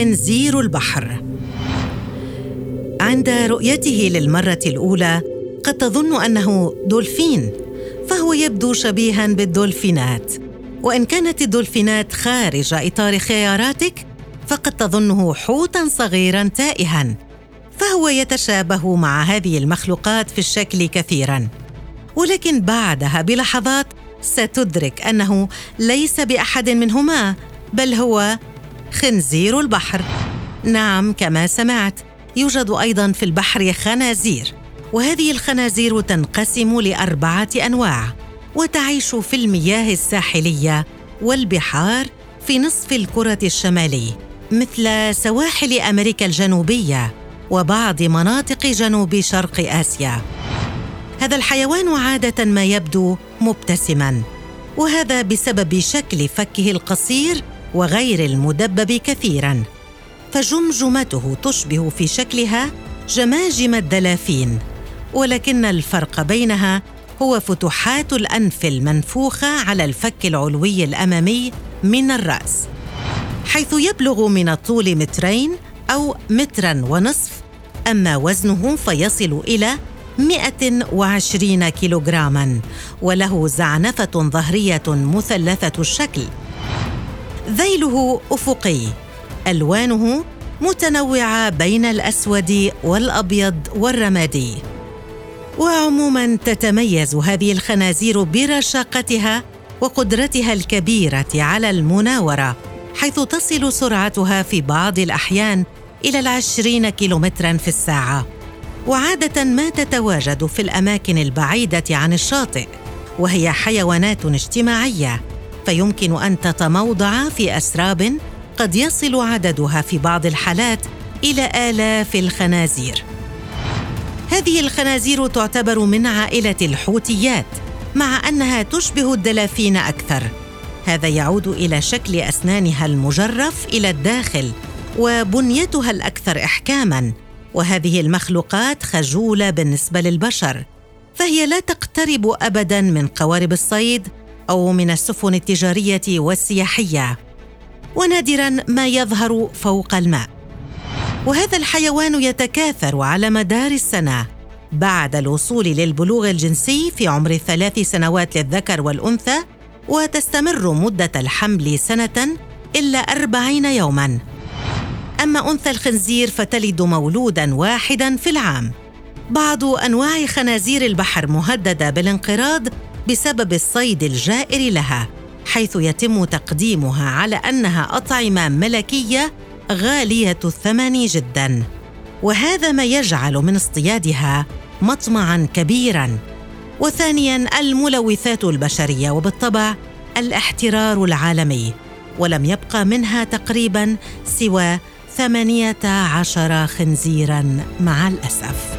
خنزير البحر. عند رؤيته للمرة الأولى قد تظن أنه دولفين فهو يبدو شبيها بالدولفينات. وإن كانت الدولفينات خارج إطار خياراتك فقد تظنه حوتا صغيرا تائها. فهو يتشابه مع هذه المخلوقات في الشكل كثيرا. ولكن بعدها بلحظات ستدرك أنه ليس بأحد منهما بل هو خنزير البحر. نعم كما سمعت يوجد أيضا في البحر خنازير وهذه الخنازير تنقسم لأربعة أنواع وتعيش في المياه الساحلية والبحار في نصف الكرة الشمالي مثل سواحل أمريكا الجنوبية وبعض مناطق جنوب شرق آسيا. هذا الحيوان عادة ما يبدو مبتسما وهذا بسبب شكل فكه القصير وغير المدبب كثيرا. فجمجمته تشبه في شكلها جماجم الدلافين ولكن الفرق بينها هو فتحات الأنف المنفوخة على الفك العلوي الأمامي من الرأس. حيث يبلغ من الطول مترين أو مترا ونصف أما وزنه فيصل إلى 120 كيلوغراما وله زعنفة ظهرية مثلثة الشكل. ذيله أفقي. ألوانه متنوعة بين الأسود والأبيض والرمادي. وعموما تتميز هذه الخنازير برشاقتها وقدرتها الكبيرة على المناورة حيث تصل سرعتها في بعض الأحيان إلى العشرين كيلومترا في الساعة. وعادة ما تتواجد في الأماكن البعيدة عن الشاطئ وهي حيوانات اجتماعية. فيمكن أن تتموضع في أسراب قد يصل عددها في بعض الحالات إلى آلاف الخنازير. هذه الخنازير تعتبر من عائلة الحوتيات مع أنها تشبه الدلافين أكثر. هذا يعود إلى شكل أسنانها المجرف إلى الداخل وبنيتها الأكثر احكاما. وهذه المخلوقات خجولة بالنسبة للبشر فهي لا تقترب ابدا من قوارب الصيد أو من السفن التجارية والسياحية. ونادرا ما يظهر فوق الماء. وهذا الحيوان يتكاثر على مدار السنة. بعد الوصول للبلوغ الجنسي في عمر الثلاث سنوات للذكر والأنثى وتستمر مدة الحمل سنة إلا أربعين يوما. أما أنثى الخنزير فتلد مولودا واحدا في العام. بعض أنواع خنازير البحر مهددة بالانقراض بسبب الصيد الجائر لها حيث يتم تقديمها على أنها أطعمة ملكية غالية الثمن جدا. وهذا ما يجعل من اصطيادها مطمعا كبيرا. وثانيا الملوثات البشرية وبالطبع الاحترار العالمي. ولم يبقى منها تقريبا سوى ثمانية عشر خنزيرا مع الأسف.